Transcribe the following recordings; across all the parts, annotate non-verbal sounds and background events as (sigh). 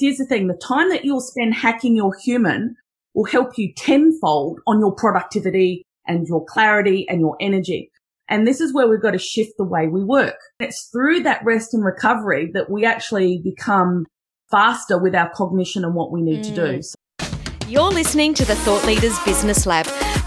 here's the thing. The time that you'll spend hacking your human will help you tenfold on your productivity and your clarity and your energy. And this is where we've got to shift the way we work. It's through that rest and recovery that we actually become faster with our cognition and what we need mm. to do. So- You're listening to the Thought Leaders Business Lab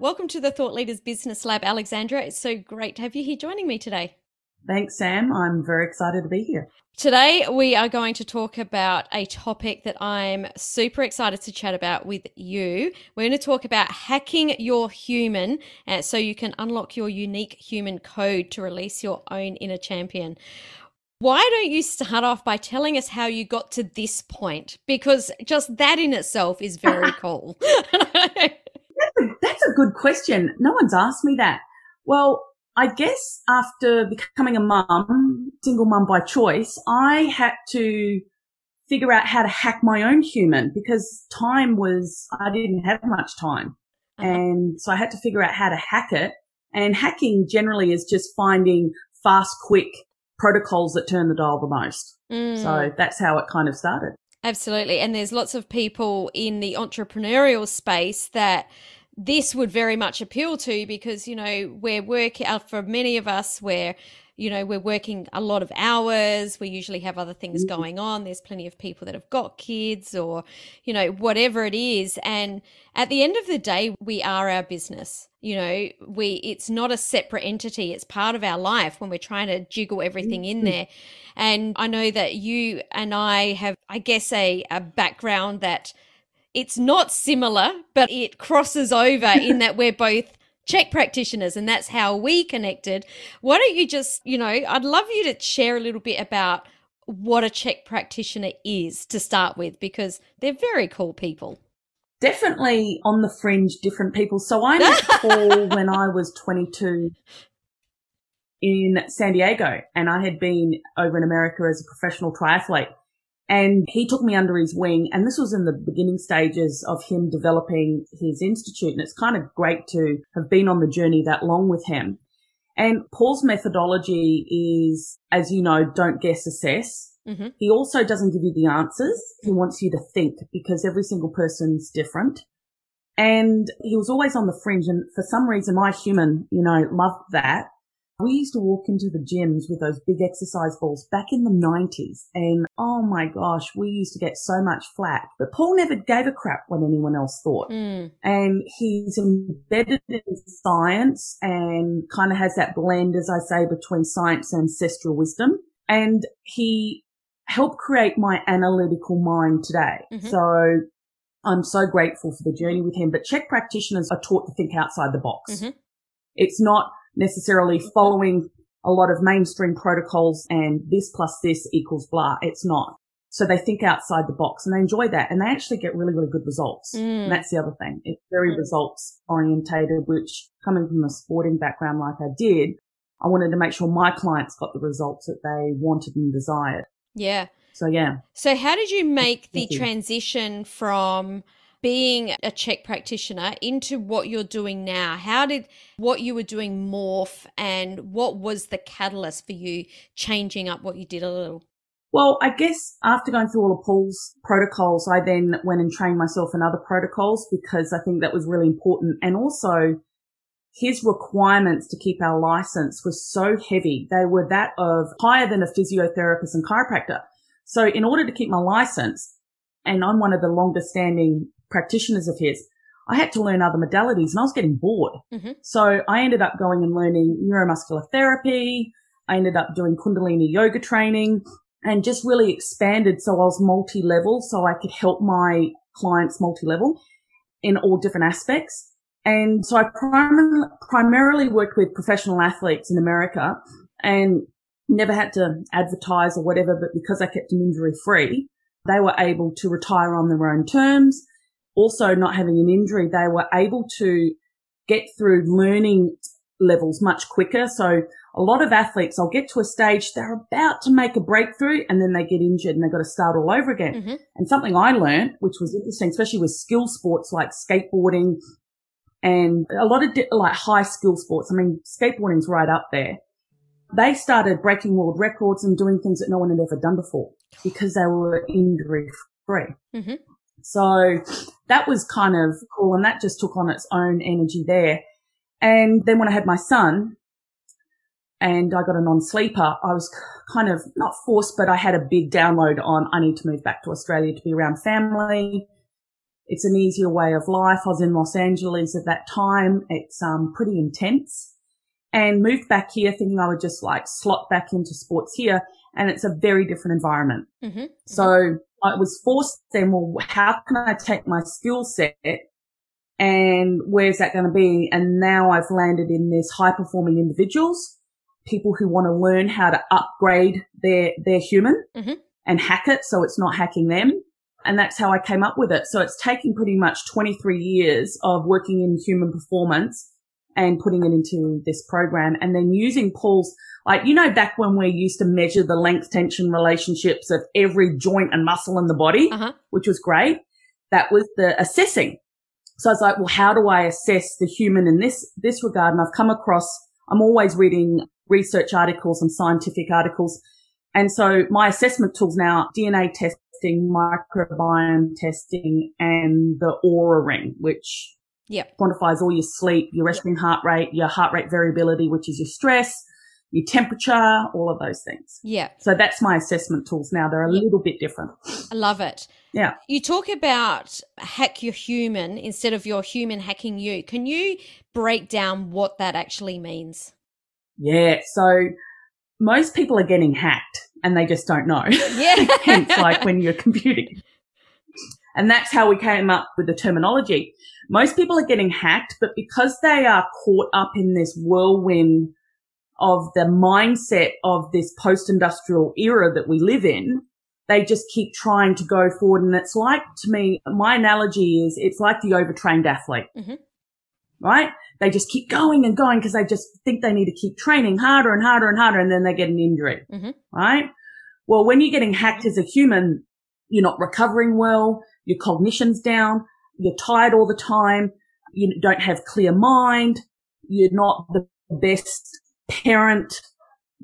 Welcome to the Thought Leaders Business Lab, Alexandra. It's so great to have you here joining me today. Thanks, Sam. I'm very excited to be here. Today, we are going to talk about a topic that I'm super excited to chat about with you. We're going to talk about hacking your human uh, so you can unlock your unique human code to release your own inner champion. Why don't you start off by telling us how you got to this point? Because just that in itself is very (laughs) cool. (laughs) That's a good question. No one's asked me that. Well, I guess after becoming a mum, single mum by choice, I had to figure out how to hack my own human because time was, I didn't have much time. Uh-huh. And so I had to figure out how to hack it. And hacking generally is just finding fast, quick protocols that turn the dial the most. Mm. So that's how it kind of started. Absolutely. And there's lots of people in the entrepreneurial space that this would very much appeal to because, you know, we're working uh, for many of us where you know we're working a lot of hours. We usually have other things mm-hmm. going on. There's plenty of people that have got kids or you know whatever it is. And at the end of the day we are our business. You know we it's not a separate entity. It's part of our life when we're trying to jiggle everything in mm-hmm. there. And i know that you and i have i guess a, a background that it's not similar, but it crosses over in (laughs) that we're both CHEK practitioners and that's how we connected. Why don't you just, you know, I'd love you to share a little bit about what a CHEK practitioner is to start with because they're very cool people. Definitely on the fringe, different people. So I met (laughs) Paul when I was 22 in San Diego and I had been over in America as a professional triathlete. And he took me under his wing. And this was in the beginning stages of him developing his institute. And it's kind of great to have been on the journey that long with him. And Paul's methodology is, as you know, don't guess, assess. Mm-hmm. He also doesn't give you the answers. He wants you to think because every single person's different. And he was always on the fringe. And for some reason, my human, you know, loved that. We used to walk into the gyms with those big exercise balls back in the 90s. And oh my gosh, we used to get so much flack. But Paul never gave a crap what anyone else thought. Mm. And he's embedded in science and kind of has that blend, as I say, between science and ancestral wisdom. And he helped create my analytical mind today. Mm-hmm. So I'm so grateful for the journey with him. But CHEK practitioners are taught to think outside the box. Mm-hmm. It's not necessarily following a lot of mainstream protocols and this plus this equals blah. It's not. So they think outside the box and they enjoy that and they actually get really, really good results. Mm. And that's the other thing. It's very mm. results orientated, which coming from a sporting background like I did, I wanted to make sure my clients got the results that they wanted and desired. Yeah. So yeah. So how did you make the transition from being a CHEK practitioner into what you're doing now? How did what you were doing morph and what was the catalyst for you changing up what you did a little? Well, I guess after going through all of Paul's protocols, I then went and trained myself in other protocols because I think that was really important. And also his requirements to keep our license were so heavy. They were that of higher than a physiotherapist and chiropractor. So in order to keep my license, and I'm one of the longest standing practitioners of his, I had to learn other modalities and I was getting bored. Mm-hmm. So I ended up going and learning neuromuscular therapy. I ended up doing Kundalini yoga training and just really expanded. So I was multi-level so I could help my clients multi-level in all different aspects. And so I prim- primarily worked with professional athletes in America and never had to advertise or whatever, but because I kept them injury free, they were able to retire on their own terms also not having an injury, they were able to get through learning levels much quicker. So a lot of athletes, I'll get to a stage, they're about to make a breakthrough and then they get injured and they've got to start all over again. Mm-hmm. And something I learned, which was interesting, especially with skill sports like skateboarding and a lot of di- like high skill sports. I mean, skateboarding's right up there. They started breaking world records and doing things that no one had ever done before because they were injury free. Mm-hmm. So that was kind of cool. And that just took on its own energy there. And then when I had my son and I got a non-sleeper, I was kind of not forced, but I had a big download on I need to move back to Australia to be around family. It's an easier way of life. I was in Los Angeles at that time. It's um, pretty intense and moved back here thinking I would just like slot back into sports here. And it's a very different environment. Mm-hmm. So I was forced then, well, how can I take my skill set and where's that going to be? And now I've landed in this high performing individuals, people who want to learn how to upgrade their, their human Mhm. and hack it. So it's not hacking them. And that's how I came up with it. So it's taken pretty much 23 years of working in human performance and putting it into this program and then using Paul's, like, you know, back when we used to measure the length tension relationships of every joint and muscle in the body, Uh-huh. which was great. That was the assessing. So I was like, well, how do I assess the human in this, this regard? And I've come across, I'm always reading research articles and scientific articles. And so my assessment tools now, DNA testing, microbiome testing, and the Oura ring, which Yep. quantifies all your sleep, your resting heart rate, your heart rate variability, which is your stress, your temperature, all of those things. Yeah. So that's my assessment tools now. They're a little bit different. I love it. Yeah. You talk about hack your human instead of your human hacking you. Can you break down what that actually means? Yeah. So most people are getting hacked and they just don't know. Yeah. (laughs) Hence, like when you're computing. And that's how we came up with the terminology. Most people are getting hacked, but because they are caught up in this whirlwind of the mindset of this post-industrial era that we live in, they just keep trying to go forward. And it's like, to me, my analogy is it's like the overtrained athlete, Mhm. right? They just keep going and going because they just think they need to keep training harder and harder and harder. And then they get an injury, Mhm. right? Well, when you're getting hacked as a human, you're not recovering well. Your cognition's down. You're tired all the time. You don't have clear mind. You're not the best parent,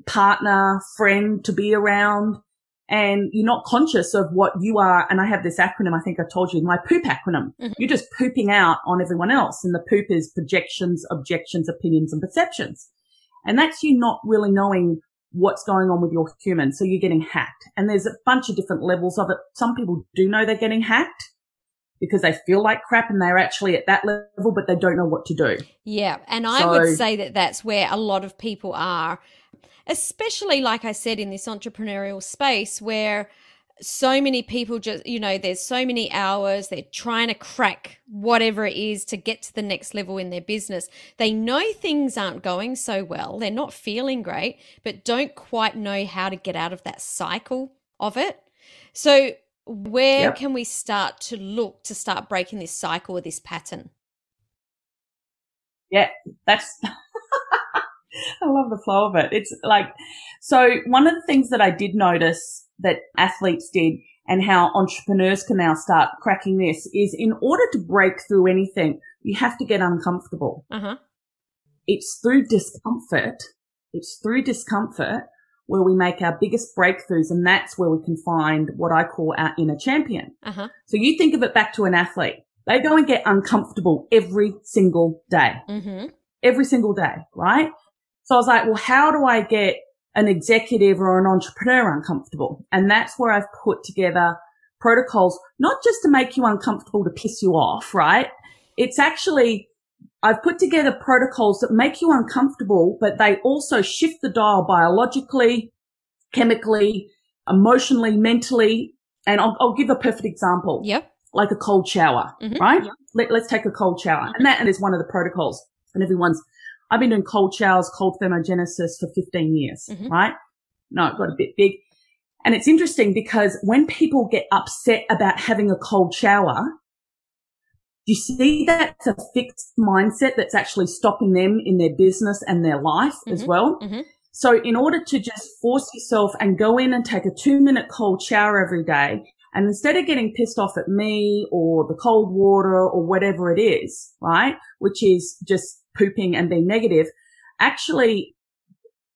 partner, friend to be around. And you're not conscious of what you are. And I have this acronym. I think I told you my poop acronym. Mhm. You're just pooping out on everyone else. And the poop is projections, objections, opinions and perceptions. And that's you not really knowing what's going on with your human. So you're getting hacked. And there's a bunch of different levels of it. Some people do know they're getting hacked because they feel like crap and they're actually at that level, but they don't know what to do. Yeah, and I would say that that's where a lot of people are, especially like I said in this entrepreneurial space where so many people just, you know, there's so many hours, they're trying to crack whatever it is to get to the next level in their business. They know things aren't going so well, they're not feeling great, but don't quite know how to get out of that cycle of it. So, where Yep. can we start to look to start breaking this cycle or this pattern? Yeah, that's, (laughs) I love the flow of it. It's like, so one of the things that I did notice that athletes did and how entrepreneurs can now start cracking this is in order to break through anything, you have to get uncomfortable. Uh huh. It's through discomfort. It's through discomfort where we make our biggest breakthroughs. And that's where we can find what I call our inner champion. Uh huh. So you think of it back to an athlete. They go and get uncomfortable every single day Mm-hmm. every single day, right? So I was like, well, how do I get an executive or an entrepreneur uncomfortable? And that's where I've put together protocols, not just to make you uncomfortable to piss you off, right? It's actually, I've put together protocols that make you uncomfortable, but they also shift the dial biologically, chemically, emotionally, mentally. And I'll, I'll give a perfect example Yep. like a cold shower, Mhm. right? Let, let's take a cold shower. And that is one of the protocols. And everyone's, I've been doing cold showers, cold thermogenesis for 15 years, Mhm. right? No, it got a bit big. And it's interesting because when people get upset about having a cold shower, you see that's a fixed mindset that's actually stopping them in their business and their life mm-hmm. as well. Mm-hmm. So in order to just force yourself and go in and take a two minute cold shower every day, and instead of getting pissed off at me or the cold water or whatever it is, right? Which is just pooping and being negative, actually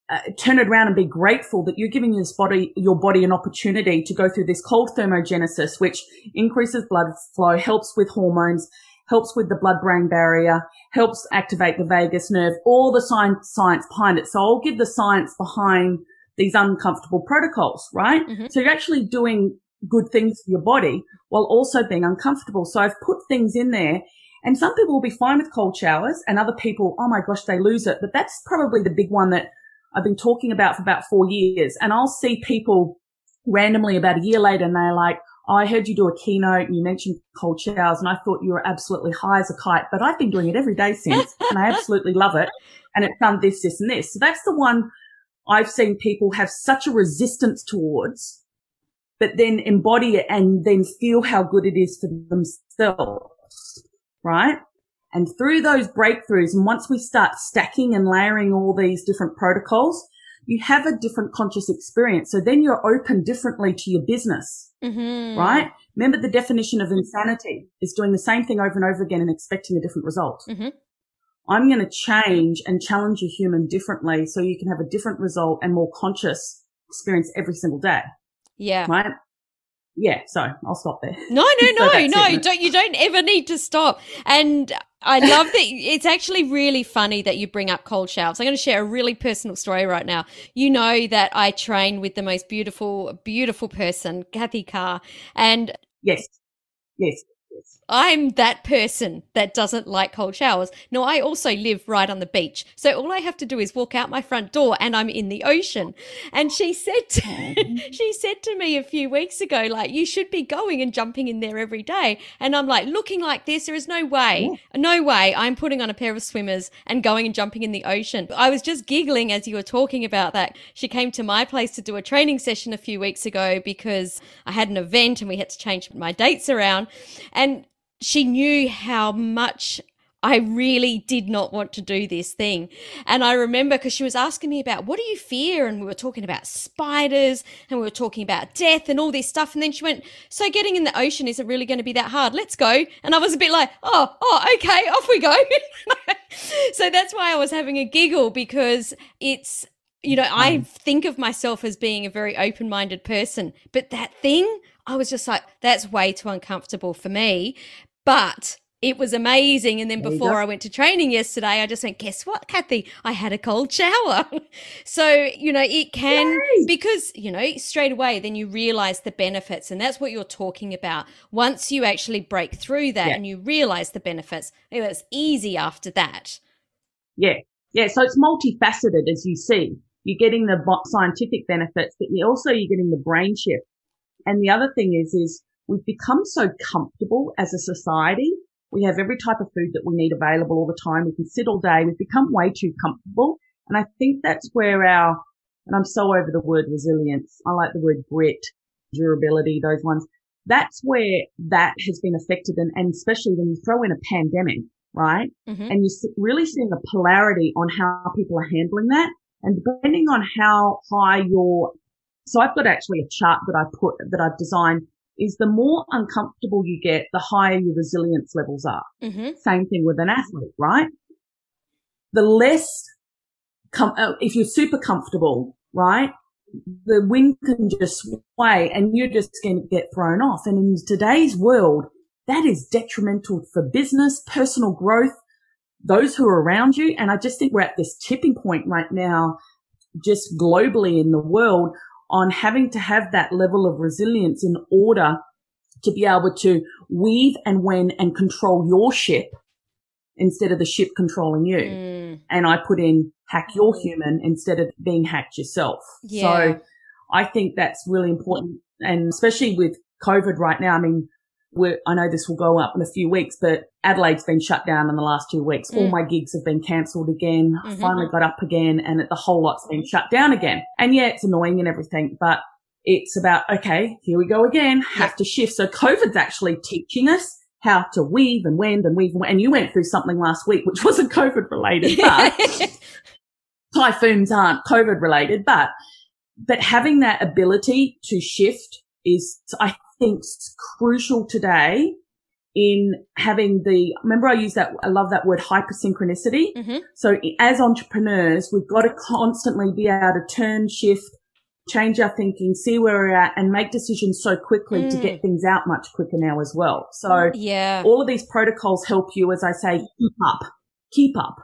uh, turn it around and be grateful that you're giving this body, your body an opportunity to go through this cold thermogenesis, which increases blood flow, helps with hormones, helps with the blood brain barrier, helps activate the vagus nerve, all the science, science behind it. So I'll give the science behind these uncomfortable protocols, right? Mm-hmm. So you're actually doing good things for your body while also being uncomfortable. So I've put things in there and some people will be fine with cold showers and other people, oh my gosh, they lose it. But that's probably the big one that I've been talking about for about four years. And I'll see people randomly about a year later and they're like, oh, I heard you do a keynote and you mentioned cold showers and I thought you were absolutely high as a kite, but I've been doing it every day since and I absolutely love it. And it's done this, this and this. So that's the one I've seen people have such a resistance towards, but then embody it and then feel how good it is for themselves. Right. And through those breakthroughs, and once we start stacking and layering all these different protocols, you have a different conscious experience. So then you're open differently to your business, mm-hmm. right? Remember the definition of insanity is doing the same thing over and over again and expecting a different result. Mm-hmm. I'm going to change and challenge your human differently so you can have a different result and more conscious experience every single day. Yeah. Right yeah, so I'll stop there. No, no, no, (laughs) so no. It. Don't you don't ever need to stop. And I love that it's actually really funny that you bring up cold showers. I'm going to share a really personal story right now. You know that I train with the most beautiful, beautiful person, Kathy Carr, and Yes. yes, yes. I'm that person that doesn't like cold showers. No, I also live right on the beach. So all I have to do is walk out my front door and I'm in the ocean. And she said to, (laughs) she said to me a few weeks ago like you should be going and jumping in there every day. And I'm like looking like this there is no way. No way I'm putting on a pair of swimmers and going and jumping in the ocean. I was just giggling as you were talking about that. She came to my place to do a training session a few weeks ago because I had an event and we had to change my dates around. And she knew how much I really did not want to do this thing. And I remember because she was asking me about what do you fear? And we were talking about spiders and we were talking about death and all this stuff. And then she went, So getting in the ocean isn't really going to be that hard. Let's go. And I was a bit like, Oh, oh, okay, off we go. (laughs) so that's why I was having a giggle because it's, you know, I mm. think of myself as being a very open minded person, but that thing, I was just like, that's way too uncomfortable for me. But it was amazing. And then before I went to training yesterday, I just went, guess what, Kathy? I had a cold shower. (laughs) so, you know, it can, Yay! because, you know, straight away, then you realize the benefits. And that's what you're talking about. Once you actually break through that yeah. and you realize the benefits, it's easy after that. Yeah. Yeah. So it's multifaceted, as you see. You're getting the scientific benefits, but you're also you're getting the brain shift. And the other thing is, is We've become so comfortable as a society. We have every type of food that we need available all the time. We can sit all day. We've become way too comfortable. And I think that's where our, and I'm so over the word resilience. I like the word grit, durability, those ones. That's where that has been affected. And, and especially when you throw in a pandemic, right? Mm-hmm. And you're really seeing a polarity on how people are handling that. And depending on how high your, so I've got actually a chart that I put, that I've designed is the more uncomfortable you get, the higher your resilience levels are. Mm-hmm. Same thing with an athlete, right? The less, com- uh, if you're super comfortable, right? The wind can just sway and you're just going to get thrown off. And in today's world, that is detrimental for business, personal growth, those who are around you. And I just think we're at this tipping point right now, just globally in the world on having to have that level of resilience in order to be able to weave and when and control your ship instead of the ship controlling you. Mm. And I put in hack your human instead of being hacked yourself. Yeah. So I think that's really important. And especially with COVID right now, I mean, I know this will go up in a few weeks, but Adelaide's been shut down in the last two weeks. Mm. All my gigs have been cancelled again. Mm-hmm. I finally got up again and the whole lot's been shut down again. And yeah, it's annoying and everything, but it's about, okay, here we go again, have to shift. So COVID's actually teaching us how to weave and wend and weave and, and you went through something last week, which (laughs) wasn't COVID related, but (laughs) typhoons aren't COVID related, but, but having that ability to shift is, I think, it's crucial today in having the, remember I use that, I love that word hypersynchronicity. Mm-hmm. So as entrepreneurs, we've got to constantly be able to turn, shift, change our thinking, see where we're at and make decisions so quickly mm. to get mm. things out much quicker now as well. So yeah, all of these protocols help you, as I say, keep up, keep up.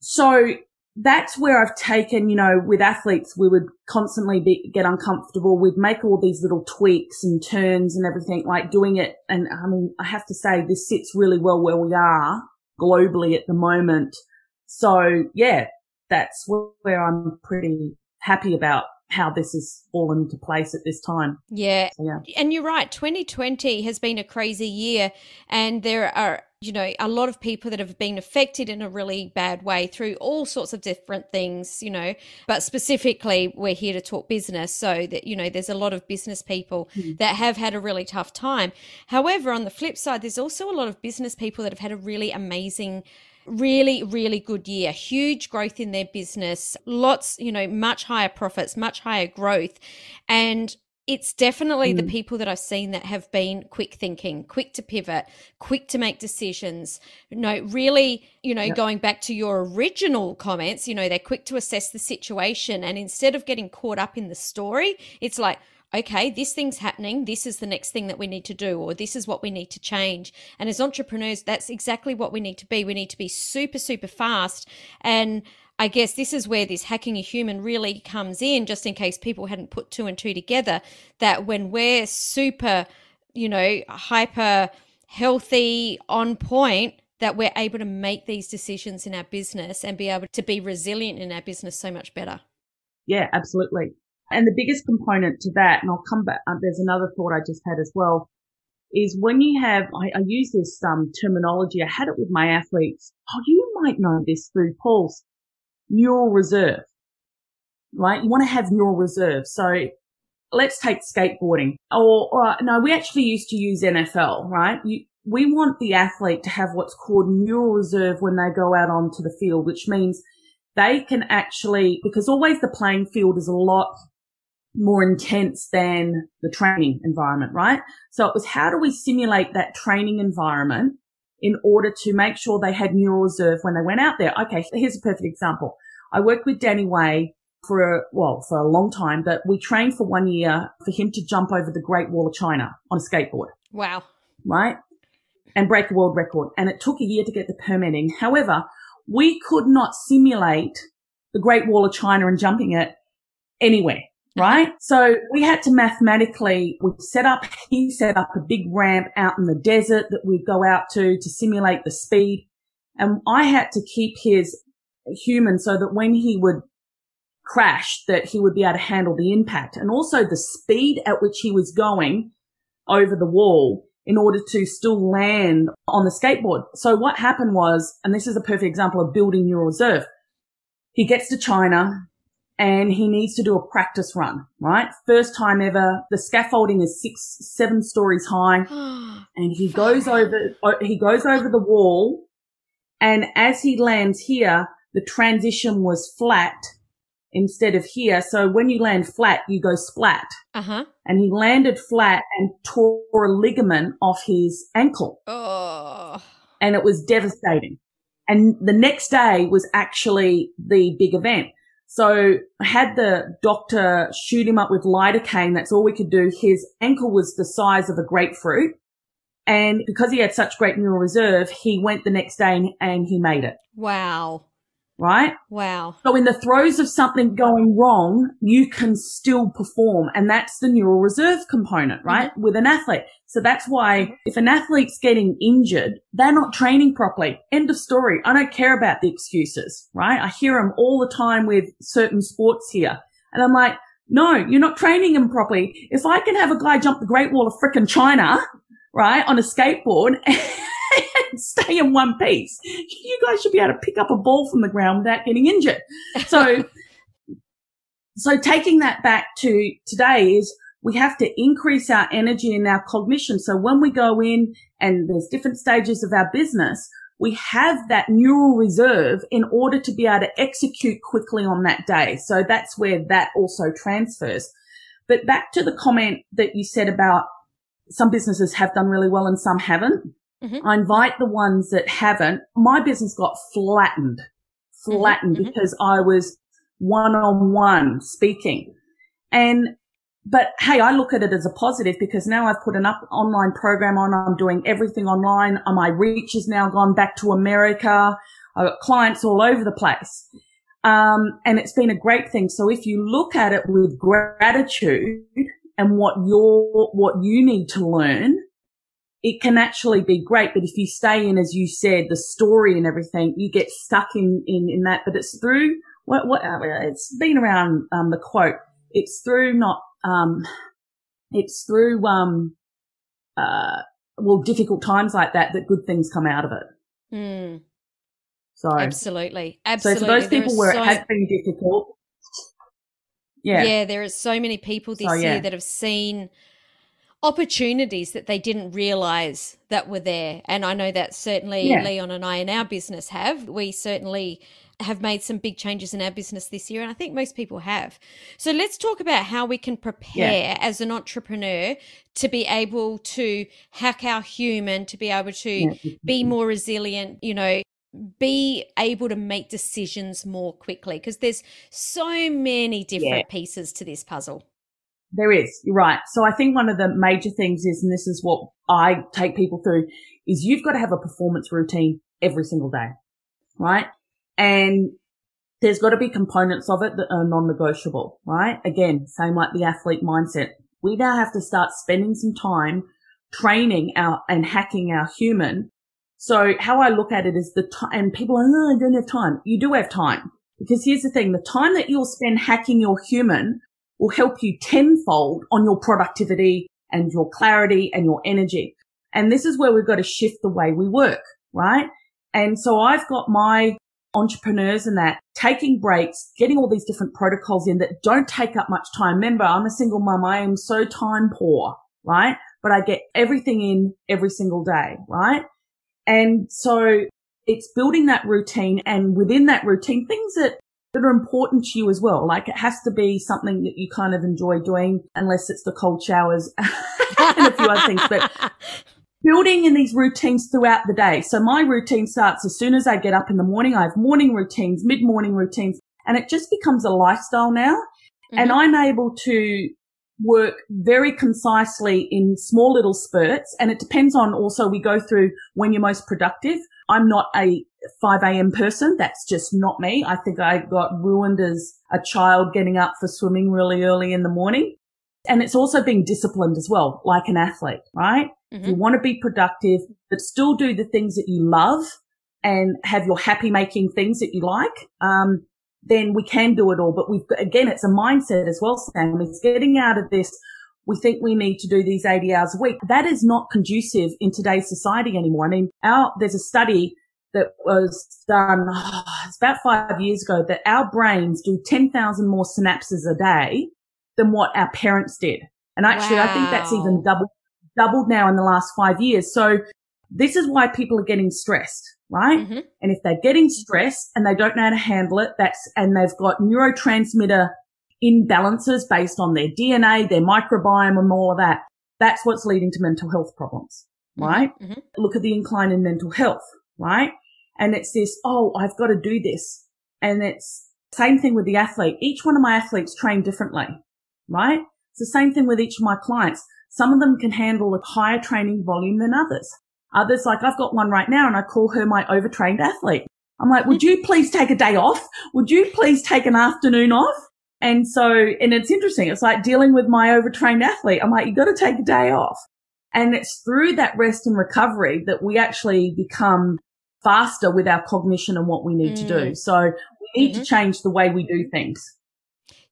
So that's where I've taken, you know, with athletes, we would constantly be, get uncomfortable. We'd make all these little tweaks and turns and everything like doing it. And I mean, I have to say this sits really well where we are globally at the moment. So yeah, that's where I'm pretty happy about how this has fallen into place at this time. Yeah. So, yeah. And you're right. 2020 has been a crazy year and there are you know, a lot of people that have been affected in a really bad way through all sorts of different things, you know, but specifically we're here to talk business. So that, you know, there's a lot of business people mm-hmm. that have had a really tough time. However, on the flip side, there's also a lot of business people that have had a really amazing really really good year huge growth in their business lots you know much higher profits much higher growth and it's definitely mm. the people that I've seen that have been quick thinking, quick to pivot, quick to make decisions. You know, really, you know, yep. going back to your original comments, you know, they're quick to assess the situation. And instead of getting caught up in the story, it's like, okay, this thing's happening. This is the next thing that we need to do, or this is what we need to change. And as entrepreneurs, that's exactly what we need to be. We need to be super, super fast. And I guess this is where this hacking a human really comes in, just in case people hadn't put two and two together. That when we're super, you know, hyper healthy, on point, that we're able to make these decisions in our business and be able to be resilient in our business so much better. Yeah, absolutely. And the biggest component to that, and I'll come back, uh, there's another thought I just had as well, is when you have, I, I use this um, terminology, I had it with my athletes. Oh, you might know this through Paul's, neural reserve, right? You want to have neural reserve. So let's take skateboarding or, or no, we actually used to use NFL, right? You, we want the athlete to have what's called neural reserve when they go out onto the field, which means they can actually, because always the playing field is a lot more intense than the training environment, right? So it was how do we simulate that training environment in order to make sure they had neural reserve when they went out there? Okay, here's a perfect example. I worked with Danny Way for a, well, for a long time, but we trained for one year for him to jump over the Great Wall of China on a skateboard. Wow. Right? And break a world record. And it took a year to get the permitting. However, we could not simulate the Great Wall of China and jumping it anywhere right? So we had to mathematically, we set up, he set up a big ramp out in the desert that we'd go out to to simulate the speed. And I had to keep his human so that when he would crash, that he would be able to handle the impact and also the speed at which he was going over the wall in order to still land on the skateboard. So what happened was, and this is a perfect example of building neural reserve. He gets to China and he needs to do a practice run, right? First time ever. The scaffolding is six, seven stories high (gasps) and he goes over, he goes over the wall. And as he lands here, the transition was flat instead of here. So when you land flat, you go splat. Uh-huh. And he landed flat and tore a ligament off his ankle. Oh. And it was devastating. And the next day was actually the big event. So I had the doctor shoot him up with lidocaine. That's all we could do. His ankle was the size of a grapefruit. And because he had such great neural reserve, he went the next day and he made it. Wow right? Wow. So in the throes of something going wrong, you can still perform. And that's the neural reserve component, right? Mm-hmm. With an athlete. So that's why if an athlete's getting injured, they're not training properly. End of story. I don't care about the excuses, right? I hear them all the time with certain sports here. And I'm like, no, you're not training them properly. If I can have a guy jump the Great Wall of frickin' China, right, on a skateboard (laughs) stay in one piece. You guys should be able to pick up a ball from the ground without getting injured. So, (laughs) so taking that back to today is we have to increase our energy and our cognition. So when we go in and there's different stages of our business, we have that neural reserve in order to be able to execute quickly on that day. So that's where that also transfers. But back to the comment that you said about some businesses have done really well and some haven't. Mm-hmm. I invite the ones that haven't. My business got flattened, flattened mm-hmm. because I was one on one speaking. And but hey, I look at it as a positive because now I've put an up online program on. I'm doing everything online. My reach has now gone back to America. I've got clients all over the place. Um, and it's been a great thing. So if you look at it with gratitude and what you're, what you need to learn, it can actually be great. But if you stay in, as you said, the story and everything, you get stuck in, in, in that. But it's through what, what, it's been around, um, the quote. It's through not um, it's through, um, uh, well, difficult times like that that good things come out of it. Mm. So absolutely, absolutely. So for those people where so... it has been difficult, yeah, yeah, there are so many people this so, yeah. year that have seen opportunities that they didn't realize that were there, and I know that certainly yeah. Leon and I in our business have. We certainly have made some big changes in our business this year, and I think most people have. So let's talk about how we can prepare yeah. as an entrepreneur to be able to hack our human, to be able to yeah. be more resilient, you know, be able to make decisions more quickly because there's so many different pieces to this puzzle. There is. You're right. So I think one of the major things is, and this is what I take people through, is you've got to have a performance routine every single day, right? And there's got to be components of it that are non-negotiable, right? Again, same like the athlete mindset. We now have to start spending some time training our and hacking our human. So how I look at it is the time, and people are, oh, I don't have time. You do have time because here's the thing. The time that you'll spend hacking your human will help you tenfold on your productivity and your clarity and your energy. And this is where we've got to shift the way we work, right? And so I've got my entrepreneurs and that taking breaks, getting all these different protocols in that don't take up much time. Remember, I'm a single mum. I am so time poor, right? But I get everything in every single day, right? And so it's building that routine and within that routine, things that that are important to you as well. Like it has to be something that you kind of enjoy doing, unless it's the cold showers (laughs) and a few other things. But building in these routines throughout the day. So my routine starts as soon as I get up in the morning. I have morning routines, mid morning routines, and it just becomes a lifestyle now. Mm-hmm. And I'm able to work very concisely in small little spurts. And it depends on also we go through when you're most productive. I'm not a 5 a.m. person. That's just not me. I think I got ruined as a child getting up for swimming really early in the morning. And it's also being disciplined as well, like an athlete, right? Mm-hmm. You want to be productive, but still do the things that you love and have your happy making things that you like. Um, then we can do it all. But we've got, again, it's a mindset as well, Sam. It's getting out of this. We think we need to do these 80 hours a week. That is not conducive in today's society anymore. I mean, our, there's a study that was done, oh, (sighs) it's about five years ago that our brains do 10,000 more synapses a day than what our parents did. And actually, wow. I think that's even double, doubled now in the last five years. So this is why people are getting stressed, right? Mm-hmm. And if they're getting stressed and they don't know how to handle it, that's, and they've got neurotransmitter imbalances based on their DNA, their microbiome and all of that, that's what's leading to mental health problems, mm-hmm. right? Mm-hmm. Look at the incline in mental health, right? And it's this, oh, I've got to do this. And it's same thing with the athlete. Each one of my athletes train differently right? It's the same thing with each of my clients. Some of them can handle a higher training volume than others. Others, like I've got one right now and I call her my overtrained athlete. I'm like, would (laughs) you please take a day off? Would you please take an afternoon off? And so, and it's interesting. It's like dealing with my overtrained athlete. I'm like, you got to take a day off. And it's through that rest and recovery that we actually become faster with our cognition and what we need mm. to do. Mm. So we need mm-hmm. to change the way we do things.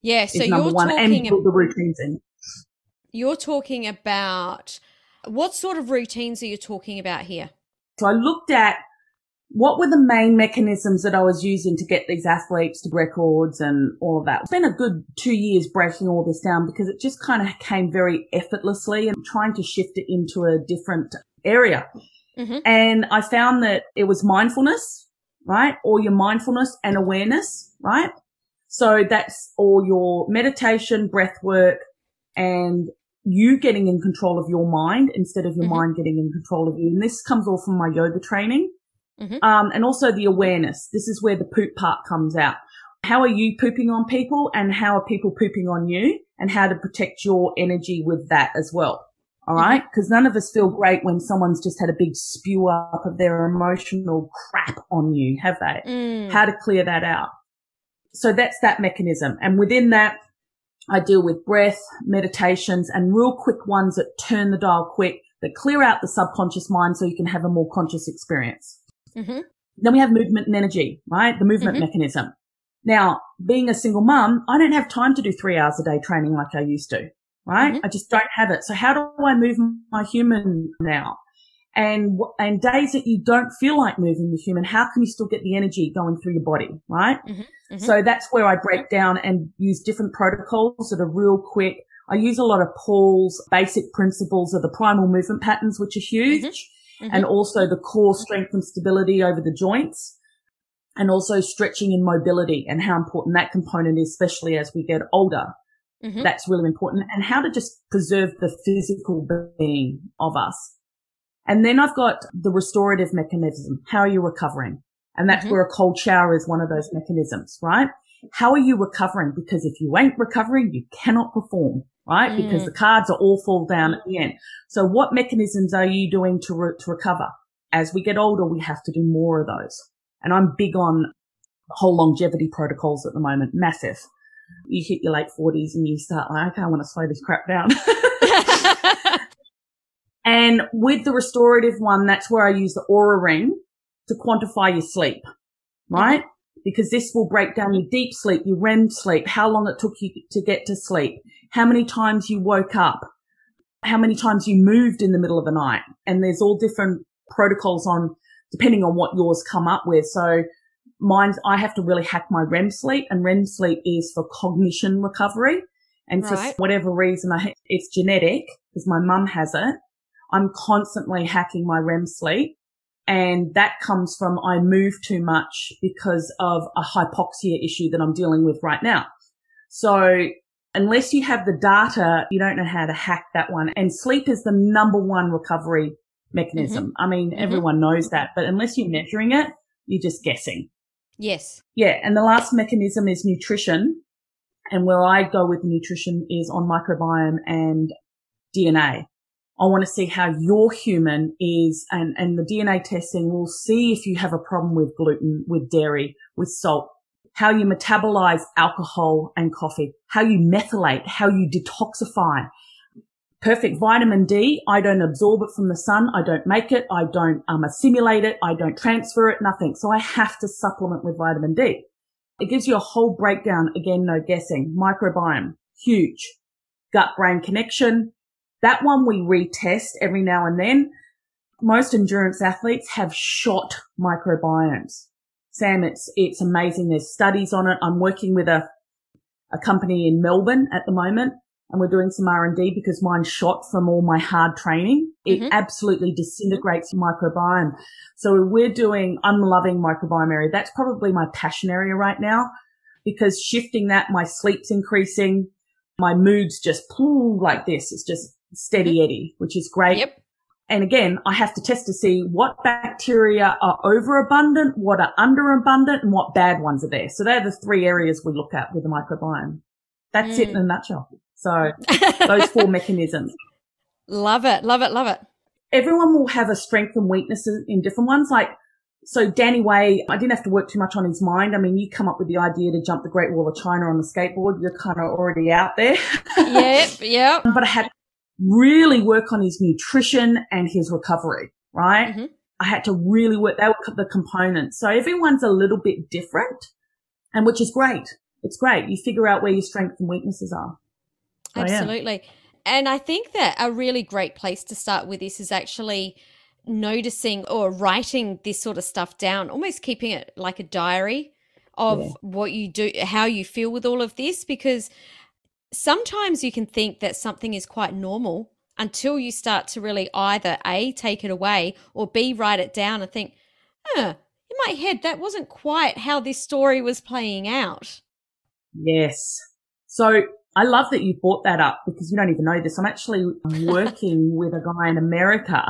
Yeah, so you're one, talking and the routines in. You're talking about what sort of routines are you talking about here? So I looked at what were the main mechanisms that I was using to get these athletes to records and all of that? It's been a good two years breaking all this down because it just kind of came very effortlessly and trying to shift it into a different area. Mm-hmm. And I found that it was mindfulness, right? All your mindfulness and awareness, right? So that's all your meditation, breath work and you getting in control of your mind instead of your mm-hmm. mind getting in control of you. And this comes all from my yoga training. Mm-hmm. Um, and also the awareness. This is where the poop part comes out. How are you pooping on people and how are people pooping on you and how to protect your energy with that as well. All mm-hmm. Cause none of us feel great when someone's just had a big spew up of their emotional crap on you, have they? Mm. How to clear that out. So that's that mechanism. And within that, I deal with breath, meditations and real quick ones that turn the dial quick, that clear out the subconscious mind so you can have a more conscious experience. Mm-hmm. Then we have movement and energy, right? The movement mm-hmm. mechanism. Now, being a single mum, I don't have time to do three hours a day training like I used to, right? Mm-hmm. I just don't have it. So how do I move my human now? And, and days that you don't feel like moving the human, how can you still get the energy going through your body, right? Mm-hmm. Mm-hmm. So that's where I break down and use different protocols that are real quick. I use a lot of Paul's basic principles of the primal movement patterns, which are huge. Mm-hmm and also the core strength and stability over the joints and also stretching and mobility and how important that component is, especially as we get older. Mm-hmm. That's really important and how to just preserve the physical being of us. And then I've got the restorative mechanism. How are you recovering? And that's mm-hmm. where a cold shower is one of those mechanisms, right? How are you recovering? Because if you ain't recovering, you cannot perform right? Mm. Because the cards are all fall down at the end. So what mechanisms are you doing to, re- to recover? As we get older, we have to do more of those. And I'm big on whole longevity protocols at the moment. Massive. You hit your late forties and you start like, okay, I want to slow this crap down. (laughs) and with the restorative one, that's where I use the Oura ring to quantify your sleep, right? Because this will break down your deep sleep, your REM sleep, how long it took you to get to sleep how many times you woke up, how many times you moved in the middle of the night. And there's all different protocols on depending on what yours come up with. So mine, I have to really hack my REM sleep and REM sleep is for cognition recovery. And right. for whatever reason, I, it's genetic because my mum has it. I'm constantly hacking my REM sleep. And that comes from I move too much because of a hypoxia issue that I'm dealing with right now. So unless you have the data, you don't know how to hack that one. And sleep is the number one recovery mechanism. Mm-hmm. I mean, mm-hmm. everyone knows that, but unless you're measuring it, you're just guessing. Yes. Yeah. And the last mechanism is nutrition. And where I go with nutrition is on microbiome and DNA. I want to see how your human is and, and the DNA testing will see if you have a problem with gluten, with dairy, with salt, how you metabolize alcohol and coffee, how you methylate, how you detoxify. Perfect vitamin D. I don't absorb it from the sun. I don't make it. I don't um, assimilate it. I don't transfer it. Nothing. So I have to supplement with vitamin D. It gives you a whole breakdown. Again, no guessing. Microbiome. Huge. Gut brain connection. That one we retest every now and then. Most endurance athletes have shot microbiomes. Sam, it's, it's amazing. There's studies on it. I'm working with a, a company in Melbourne at the moment and we're doing some R&D because mine's shot from all my hard training. It mm-hmm. absolutely disintegrates microbiome. So we're doing, I'm loving microbiome area. That's probably my passion area right now because shifting that, my sleep's increasing. My mood's just like this. It's just steady mm-hmm. Eddie, which is great. Yep. And again, I have to test to see what bacteria are overabundant, what are underabundant, and what bad ones are there. So they're the three areas we look at with the microbiome. That's mm. it in a nutshell. So (laughs) those four mechanisms. Love it. Love it. Love it. Everyone will have a strength and weaknesses in different ones. Like, so Danny Way, I didn't have to work too much on his mind. I mean, you come up with the idea to jump the Great Wall of China on the skateboard. You're kind of already out there. yep. (laughs) Yep. but I had really work on his nutrition and his recovery, right? Mm-hmm. I had to really work, they were the components. So everyone's a little bit different and which is great. It's great. You figure out where your strengths and weaknesses are. Absolutely. And I think that a really great place to start with this is actually noticing or writing this sort of stuff down, almost keeping it like a diary of yeah. what you do, how you feel with all of this, because sometimes you can think that something is quite normal until you start to really either A, take it away, or B, write it down and think, huh, in my head, that wasn't quite how this story was playing out. Yes. So I love that you brought that up because you don't even know this. I'm actually (laughs) working with a guy in America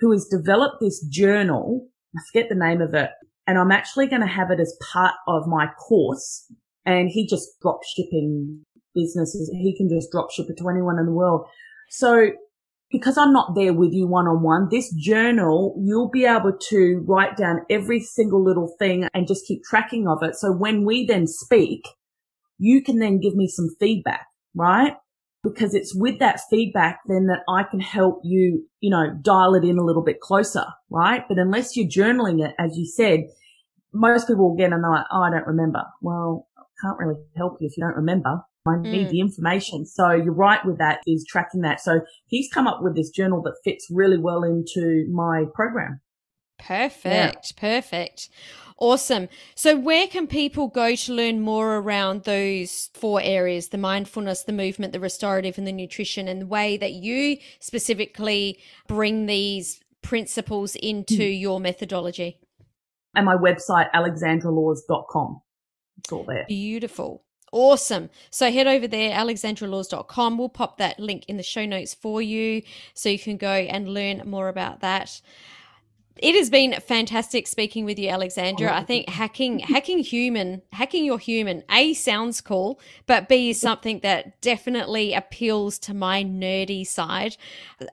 who has developed this journal. I forget the name of it. And I'm actually going to have it as part of my course. And he just drop shipping businesses. He can just drop ship it to anyone in the world. So because I'm not there with you one on one, this journal, you'll be able to write down every single little thing and just keep tracking of it. So when we then speak, you can then give me some feedback, right? because it's with that feedback then that I can help you, you know, dial it in a little bit closer, right? But unless you're journaling it, as you said, most people will get like, oh, I don't remember. Well, I can't really help you if you don't remember. I need mm. the information. So you're right with that is tracking that. So he's come up with this journal that fits really well into my program. Perfect. Yeah. Perfect. Awesome. So, where can people go to learn more around those four areas the mindfulness, the movement, the restorative, and the nutrition, and the way that you specifically bring these principles into mm. your methodology? And my website, alexandralaws.com. It's all there. Beautiful. Awesome. So head over there, alexandralaws.com. We'll pop that link in the show notes for you so you can go and learn more about that it has been fantastic speaking with you, Alexandra. I think hacking hacking human, hacking your human, A sounds cool, but B is something that definitely appeals to my nerdy side.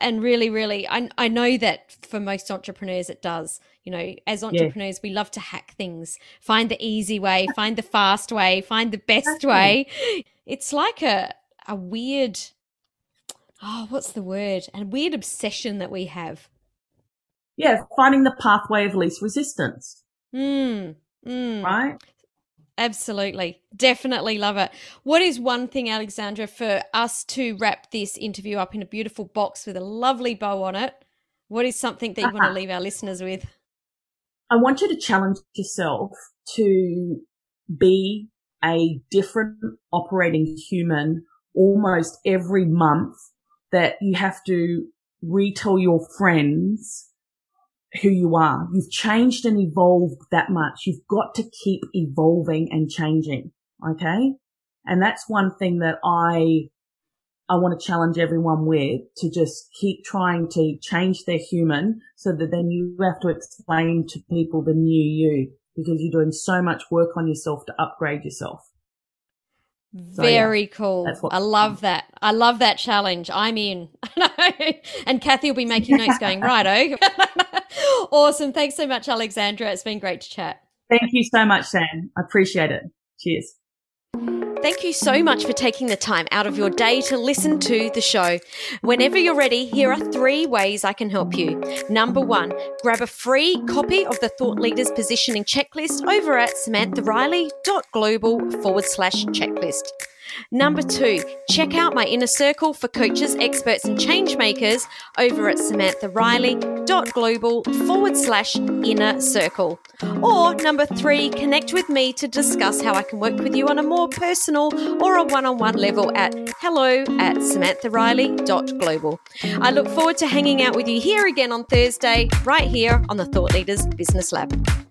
And really, really I I know that for most entrepreneurs it does. You know, as entrepreneurs, we love to hack things, find the easy way, find the fast way, find the best way. It's like a a weird oh, what's the word? A weird obsession that we have yeah, finding the pathway of least resistance. Mm, mm. Right? Absolutely. Definitely love it. What is one thing, Alexandra, for us to wrap this interview up in a beautiful box with a lovely bow on it? What is something that you uh-huh. want to leave our listeners with? I want you to challenge yourself to be a different operating human almost every month that you have to retell your friends who you are. You've changed and evolved that much. You've got to keep evolving and changing. Okay. And that's one thing that I, I want to challenge everyone with to just keep trying to change their human so that then you have to explain to people the new you because you're doing so much work on yourself to upgrade yourself. So, Very yeah, cool. I love that. I love that challenge. I'm in. (laughs) and Kathy will be making notes (laughs) going, right, oh. (laughs) awesome. Thanks so much, Alexandra. It's been great to chat. Thank you so much, Sam. I appreciate it. Cheers. Thank you so much for taking the time out of your day to listen to the show. Whenever you're ready, here are three ways I can help you. Number one, grab a free copy of the Thought Leaders Positioning Checklist over at samanthariley.global forward slash checklist. Number two, check out my inner circle for coaches, experts, and change makers over at samanthariley.global forward slash inner circle. Or number three, connect with me to discuss how I can work with you on a more personal or a one on one level at hello at samanthariley.global. I look forward to hanging out with you here again on Thursday, right here on the Thought Leaders Business Lab.